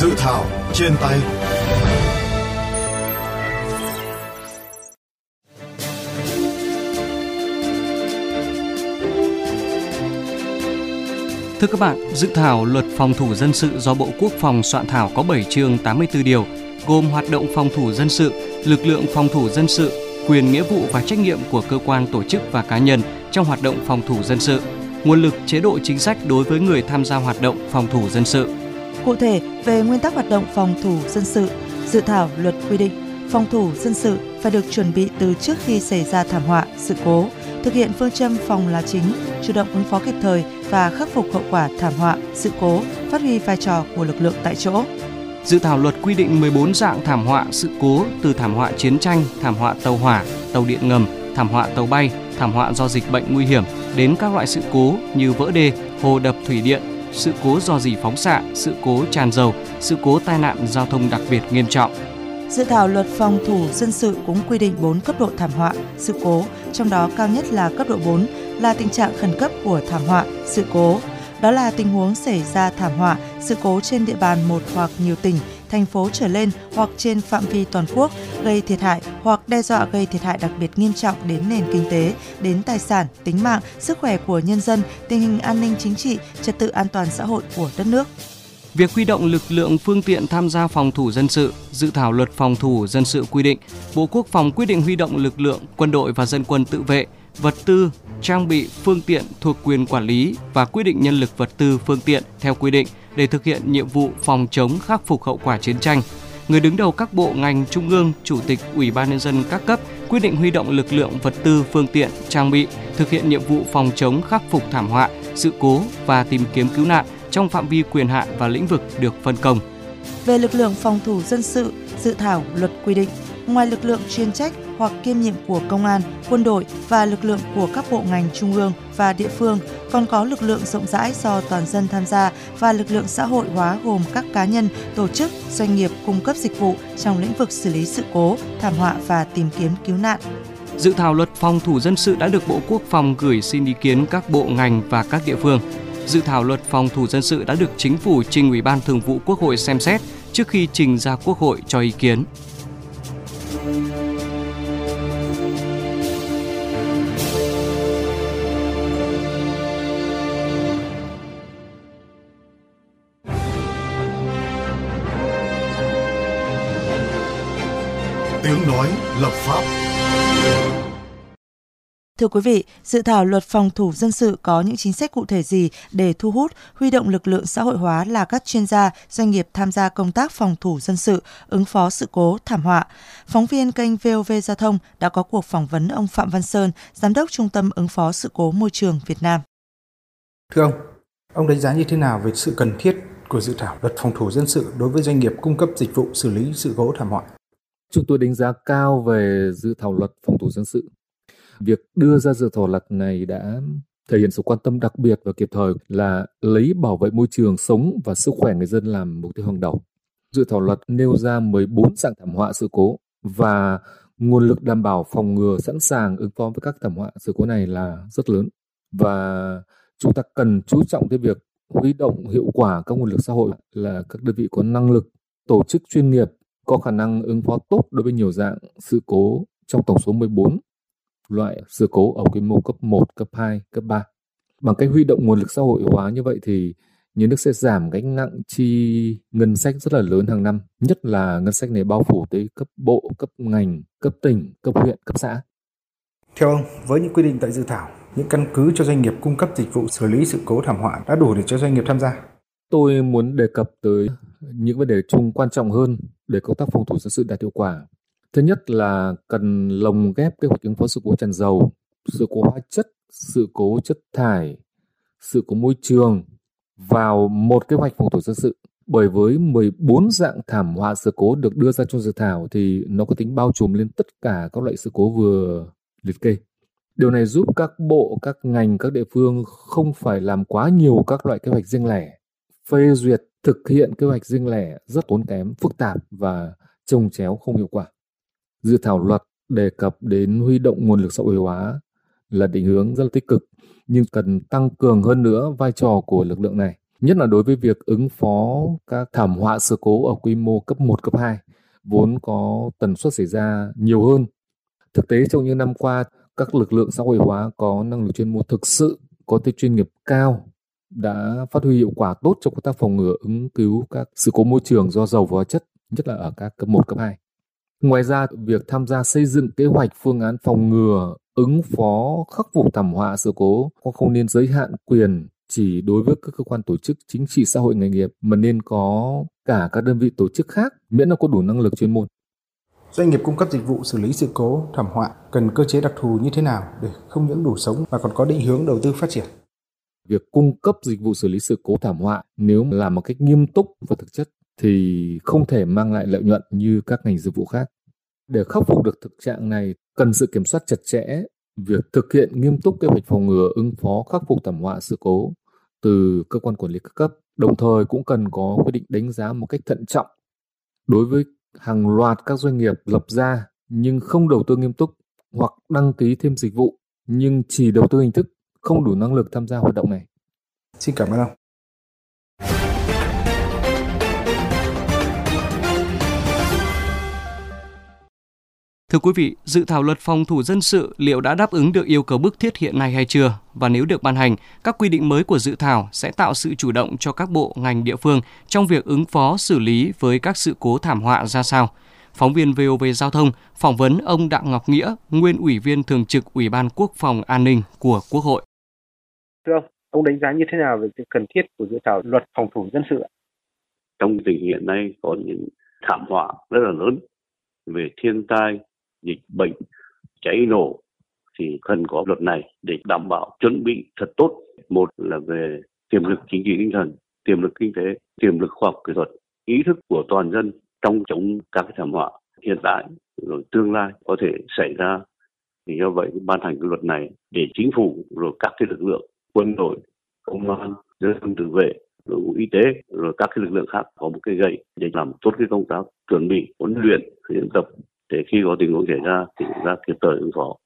Dự thảo trên tay Thưa các bạn, dự thảo luật phòng thủ dân sự do Bộ Quốc phòng soạn thảo có 7 chương 84 điều, gồm hoạt động phòng thủ dân sự, lực lượng phòng thủ dân sự, quyền nghĩa vụ và trách nhiệm của cơ quan tổ chức và cá nhân trong hoạt động phòng thủ dân sự, nguồn lực chế độ chính sách đối với người tham gia hoạt động phòng thủ dân sự. Cụ thể, về nguyên tắc hoạt động phòng thủ dân sự, dự thảo luật quy định phòng thủ dân sự phải được chuẩn bị từ trước khi xảy ra thảm họa, sự cố, thực hiện phương châm phòng là chính, chủ động ứng phó kịp thời và khắc phục hậu quả thảm họa, sự cố, phát huy vai trò của lực lượng tại chỗ. Dự thảo luật quy định 14 dạng thảm họa sự cố từ thảm họa chiến tranh, thảm họa tàu hỏa, tàu điện ngầm, thảm họa tàu bay, thảm họa do dịch bệnh nguy hiểm đến các loại sự cố như vỡ đê, hồ đập thủy điện, sự cố do dì phóng xạ, sự cố tràn dầu, sự cố tai nạn giao thông đặc biệt nghiêm trọng. Dự thảo luật phòng thủ dân sự cũng quy định 4 cấp độ thảm họa, sự cố, trong đó cao nhất là cấp độ 4 là tình trạng khẩn cấp của thảm họa, sự cố. Đó là tình huống xảy ra thảm họa, sự cố trên địa bàn một hoặc nhiều tỉnh, thành phố trở lên hoặc trên phạm vi toàn quốc gây thiệt hại hoặc đe dọa gây thiệt hại đặc biệt nghiêm trọng đến nền kinh tế, đến tài sản, tính mạng, sức khỏe của nhân dân, tình hình an ninh chính trị, trật tự an toàn xã hội của đất nước. Việc huy động lực lượng phương tiện tham gia phòng thủ dân sự, dự thảo luật phòng thủ dân sự quy định, Bộ Quốc phòng quyết định huy động lực lượng quân đội và dân quân tự vệ, vật tư, trang bị, phương tiện thuộc quyền quản lý và quyết định nhân lực vật tư phương tiện theo quy định để thực hiện nhiệm vụ phòng chống khắc phục hậu quả chiến tranh. Người đứng đầu các bộ ngành trung ương, chủ tịch Ủy ban nhân dân các cấp quyết định huy động lực lượng vật tư phương tiện trang bị thực hiện nhiệm vụ phòng chống khắc phục thảm họa, sự cố và tìm kiếm cứu nạn trong phạm vi quyền hạn và lĩnh vực được phân công. Về lực lượng phòng thủ dân sự, dự thảo luật quy định, ngoài lực lượng chuyên trách hoặc kiêm nhiệm của công an, quân đội và lực lượng của các bộ ngành trung ương và địa phương, còn có lực lượng rộng rãi do toàn dân tham gia và lực lượng xã hội hóa gồm các cá nhân, tổ chức, doanh nghiệp cung cấp dịch vụ trong lĩnh vực xử lý sự cố, thảm họa và tìm kiếm cứu nạn. Dự thảo luật phòng thủ dân sự đã được Bộ Quốc phòng gửi xin ý kiến các bộ ngành và các địa phương dự thảo luật phòng thủ dân sự đã được chính phủ trình Ủy ban Thường vụ Quốc hội xem xét trước khi trình ra Quốc hội cho ý kiến. Nói lập pháp Thưa quý vị, dự thảo luật phòng thủ dân sự có những chính sách cụ thể gì để thu hút, huy động lực lượng xã hội hóa là các chuyên gia, doanh nghiệp tham gia công tác phòng thủ dân sự, ứng phó sự cố, thảm họa. Phóng viên kênh VOV Giao thông đã có cuộc phỏng vấn ông Phạm Văn Sơn, Giám đốc Trung tâm ứng phó sự cố môi trường Việt Nam. Thưa ông, ông đánh giá như thế nào về sự cần thiết của dự thảo luật phòng thủ dân sự đối với doanh nghiệp cung cấp dịch vụ xử lý sự cố thảm họa? Chúng tôi đánh giá cao về dự thảo luật phòng thủ dân sự Việc đưa ra dự thảo luật này đã thể hiện sự quan tâm đặc biệt và kịp thời là lấy bảo vệ môi trường sống và sức khỏe người dân làm mục tiêu hàng đầu. Dự thảo luật nêu ra 14 dạng thảm họa sự cố và nguồn lực đảm bảo phòng ngừa, sẵn sàng ứng phó với các thảm họa sự cố này là rất lớn và chúng ta cần chú trọng tới việc huy động hiệu quả các nguồn lực xã hội là các đơn vị có năng lực, tổ chức chuyên nghiệp có khả năng ứng phó tốt đối với nhiều dạng sự cố trong tổng số 14 loại sự cố ở quy mô cấp 1, cấp 2, cấp 3. Bằng cách huy động nguồn lực xã hội hóa như vậy thì nhà nước sẽ giảm gánh nặng chi ngân sách rất là lớn hàng năm, nhất là ngân sách này bao phủ tới cấp bộ, cấp ngành, cấp tỉnh, cấp huyện, cấp xã. Theo ông, với những quy định tại dự thảo, những căn cứ cho doanh nghiệp cung cấp dịch vụ xử lý sự cố thảm họa đã đủ để cho doanh nghiệp tham gia? Tôi muốn đề cập tới những vấn đề chung quan trọng hơn để công tác phòng thủ dân sự đạt hiệu quả Thứ nhất là cần lồng ghép kế hoạch ứng phó sự cố tràn dầu, sự cố hóa chất, sự cố chất thải, sự cố môi trường vào một kế hoạch phòng thủ dân sự. Bởi với 14 dạng thảm họa sự cố được đưa ra trong dự thảo thì nó có tính bao trùm lên tất cả các loại sự cố vừa liệt kê. Điều này giúp các bộ, các ngành, các địa phương không phải làm quá nhiều các loại kế hoạch riêng lẻ. Phê duyệt, thực hiện kế hoạch riêng lẻ rất tốn kém, phức tạp và trồng chéo không hiệu quả. Dự thảo luật đề cập đến huy động nguồn lực xã hội hóa là định hướng rất là tích cực, nhưng cần tăng cường hơn nữa vai trò của lực lượng này. nhất là đối với việc ứng phó các thảm họa sự cố ở quy mô cấp 1, cấp 2, vốn có tần suất xảy ra nhiều hơn. Thực tế trong những năm qua, các lực lượng xã hội hóa có năng lực chuyên môn thực sự có tính chuyên nghiệp cao đã phát huy hiệu quả tốt trong công tác phòng ngừa ứng cứu các sự cố môi trường do dầu và hóa chất, nhất là ở các cấp 1, cấp 2. Ngoài ra, việc tham gia xây dựng kế hoạch phương án phòng ngừa, ứng phó, khắc phục thảm họa sự cố không nên giới hạn quyền chỉ đối với các cơ quan tổ chức chính trị xã hội nghề nghiệp mà nên có cả các đơn vị tổ chức khác miễn là có đủ năng lực chuyên môn. Doanh nghiệp cung cấp dịch vụ xử lý sự cố, thảm họa cần cơ chế đặc thù như thế nào để không những đủ sống mà còn có định hướng đầu tư phát triển? Việc cung cấp dịch vụ xử lý sự cố thảm họa nếu làm một cách nghiêm túc và thực chất thì không thể mang lại lợi nhuận như các ngành dịch vụ khác. Để khắc phục được thực trạng này, cần sự kiểm soát chặt chẽ việc thực hiện nghiêm túc kế hoạch phòng ngừa ứng phó khắc phục thảm họa sự cố từ cơ quan quản lý các cấp, đồng thời cũng cần có quyết định đánh giá một cách thận trọng đối với hàng loạt các doanh nghiệp lập ra nhưng không đầu tư nghiêm túc hoặc đăng ký thêm dịch vụ nhưng chỉ đầu tư hình thức không đủ năng lực tham gia hoạt động này. Xin cảm ơn ông. Thưa quý vị, dự thảo luật phòng thủ dân sự liệu đã đáp ứng được yêu cầu bức thiết hiện nay hay chưa? Và nếu được ban hành, các quy định mới của dự thảo sẽ tạo sự chủ động cho các bộ ngành địa phương trong việc ứng phó xử lý với các sự cố thảm họa ra sao? Phóng viên VOV Giao thông phỏng vấn ông Đặng Ngọc Nghĩa, nguyên ủy viên thường trực Ủy ban Quốc phòng An ninh của Quốc hội. Thưa ông, ông đánh giá như thế nào về sự cần thiết của dự thảo luật phòng thủ dân sự? Trong tình hiện nay có những thảm họa rất là lớn về thiên tai, dịch bệnh cháy nổ thì cần có luật này để đảm bảo chuẩn bị thật tốt một là về tiềm lực chính trị tinh thần tiềm lực kinh tế tiềm lực khoa học kỹ thuật ý thức của toàn dân trong chống các cái thảm họa hiện tại rồi tương lai có thể xảy ra thì do vậy ban hành cái luật này để chính phủ rồi các cái lực lượng quân đội công an dân tự vệ đội ngũ y tế rồi các cái lực lượng khác có một cái gậy để làm tốt cái công tác chuẩn bị huấn luyện diễn tập để khi có tình huống xảy ra thì chúng ta kịp thời ứng phó.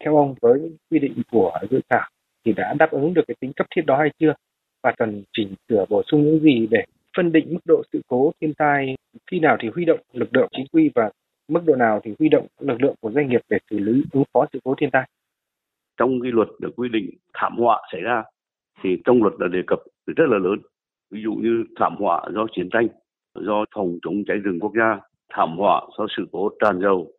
Theo ông, với những quy định của dự thảo thì đã đáp ứng được cái tính cấp thiết đó hay chưa? Và cần chỉnh sửa bổ sung những gì để phân định mức độ sự cố thiên tai khi nào thì huy động lực lượng chính quy và mức độ nào thì huy động lực lượng của doanh nghiệp để xử lý ứng phó sự cố thiên tai. Trong cái luật được quy định thảm họa xảy ra thì trong luật đã đề cập rất là lớn. Ví dụ như thảm họa do chiến tranh, do phòng chống cháy rừng quốc gia, thảm họa do sự cố tràn dầu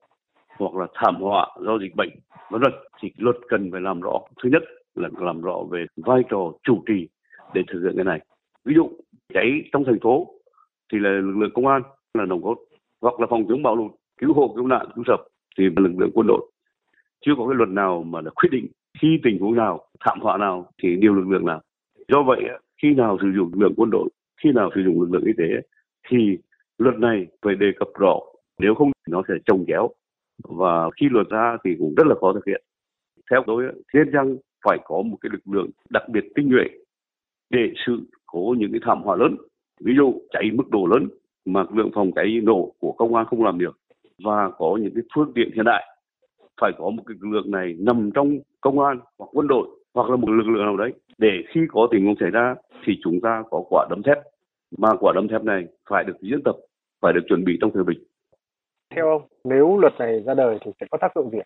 hoặc là thảm họa do dịch bệnh vân vân. Thì luật cần phải làm rõ. Thứ nhất là làm rõ về vai trò chủ trì để thực hiện cái này. Ví dụ cháy trong thành phố thì là lực lượng công an là nòng cốt hoặc là phòng chống bão lụt cứu hộ cứu nạn cứu sập thì là lực lượng quân đội chưa có cái luật nào mà đã quyết định khi tình huống nào, thảm họa nào thì điều lực lượng nào do vậy, khi nào sử dụng lực lượng quân đội, khi nào sử dụng lực lượng y tế, thì luật này phải đề cập rõ. Nếu không nó sẽ trồng chéo. Và khi luật ra thì cũng rất là khó thực hiện. Theo tôi thiên rằng phải có một cái lực lượng đặc biệt tinh nhuệ để sự cố những cái thảm họa lớn, ví dụ cháy mức độ lớn mà lực lượng phòng cháy nổ của công an không làm được. Và có những cái phương tiện hiện đại phải có một cái lực lượng này nằm trong công an hoặc quân đội hoặc là một lực lượng nào đấy để khi có tình huống xảy ra thì chúng ta có quả đấm thép mà quả đấm thép này phải được diễn tập phải được chuẩn bị trong thời bình. Theo ông, nếu luật này ra đời thì sẽ có tác dụng gì?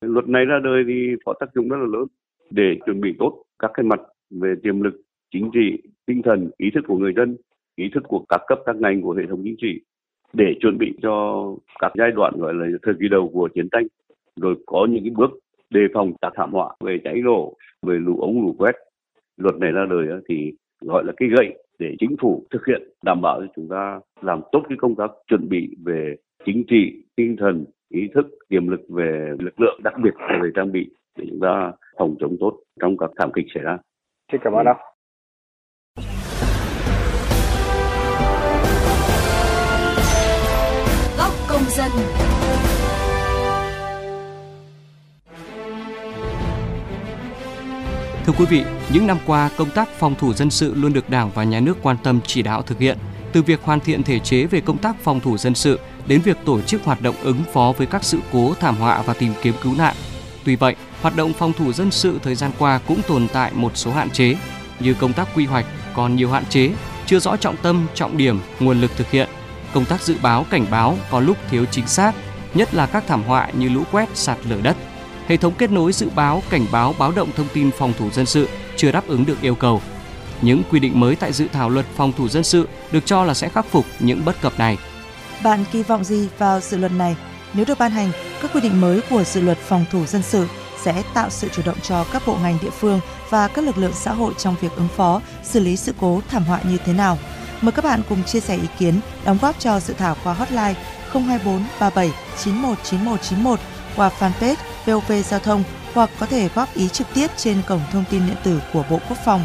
Luật này ra đời thì có tác dụng rất là lớn để chuẩn bị tốt các cái mặt về tiềm lực chính trị, tinh thần, ý thức của người dân, ý thức của các cấp các ngành của hệ thống chính trị để chuẩn bị cho các giai đoạn gọi là thời kỳ đầu của chiến tranh rồi có những cái bước đề phòng các thảm họa về cháy nổ về lũ ống lũ quét luật này ra đời thì gọi là cái gậy để chính phủ thực hiện đảm bảo cho chúng ta làm tốt cái công tác chuẩn bị về chính trị, tinh thần, ý thức, tiềm lực về lực lượng, đặc biệt là về trang bị để chúng ta phòng chống tốt trong các thảm kịch xảy ra. Xin cảm ơn ông. Góc công dân Thưa quý vị, những năm qua, công tác phòng thủ dân sự luôn được Đảng và Nhà nước quan tâm chỉ đạo thực hiện, từ việc hoàn thiện thể chế về công tác phòng thủ dân sự đến việc tổ chức hoạt động ứng phó với các sự cố thảm họa và tìm kiếm cứu nạn. Tuy vậy, hoạt động phòng thủ dân sự thời gian qua cũng tồn tại một số hạn chế như công tác quy hoạch, còn nhiều hạn chế, chưa rõ trọng tâm, trọng điểm, nguồn lực thực hiện. Công tác dự báo, cảnh báo có lúc thiếu chính xác, nhất là các thảm họa như lũ quét, sạt lở đất. Hệ thống kết nối dự báo, cảnh báo, báo động thông tin phòng thủ dân sự chưa đáp ứng được yêu cầu. Những quy định mới tại dự thảo luật phòng thủ dân sự được cho là sẽ khắc phục những bất cập này. Bạn kỳ vọng gì vào dự luật này? Nếu được ban hành, các quy định mới của dự luật phòng thủ dân sự sẽ tạo sự chủ động cho các bộ ngành địa phương và các lực lượng xã hội trong việc ứng phó, xử lý sự cố thảm họa như thế nào. Mời các bạn cùng chia sẻ ý kiến, đóng góp cho dự thảo qua hotline 024 37 91 9191 qua fanpage VOV Giao thông hoặc có thể góp ý trực tiếp trên cổng thông tin điện tử của Bộ Quốc phòng.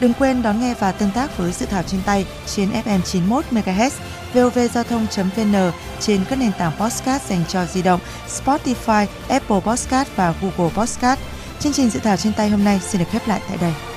Đừng quên đón nghe và tương tác với dự thảo trên tay trên FM 91 MHz, vovgiao thông.vn trên các nền tảng podcast dành cho di động, Spotify, Apple Podcast và Google Podcast. Chương trình dự thảo trên tay hôm nay xin được khép lại tại đây.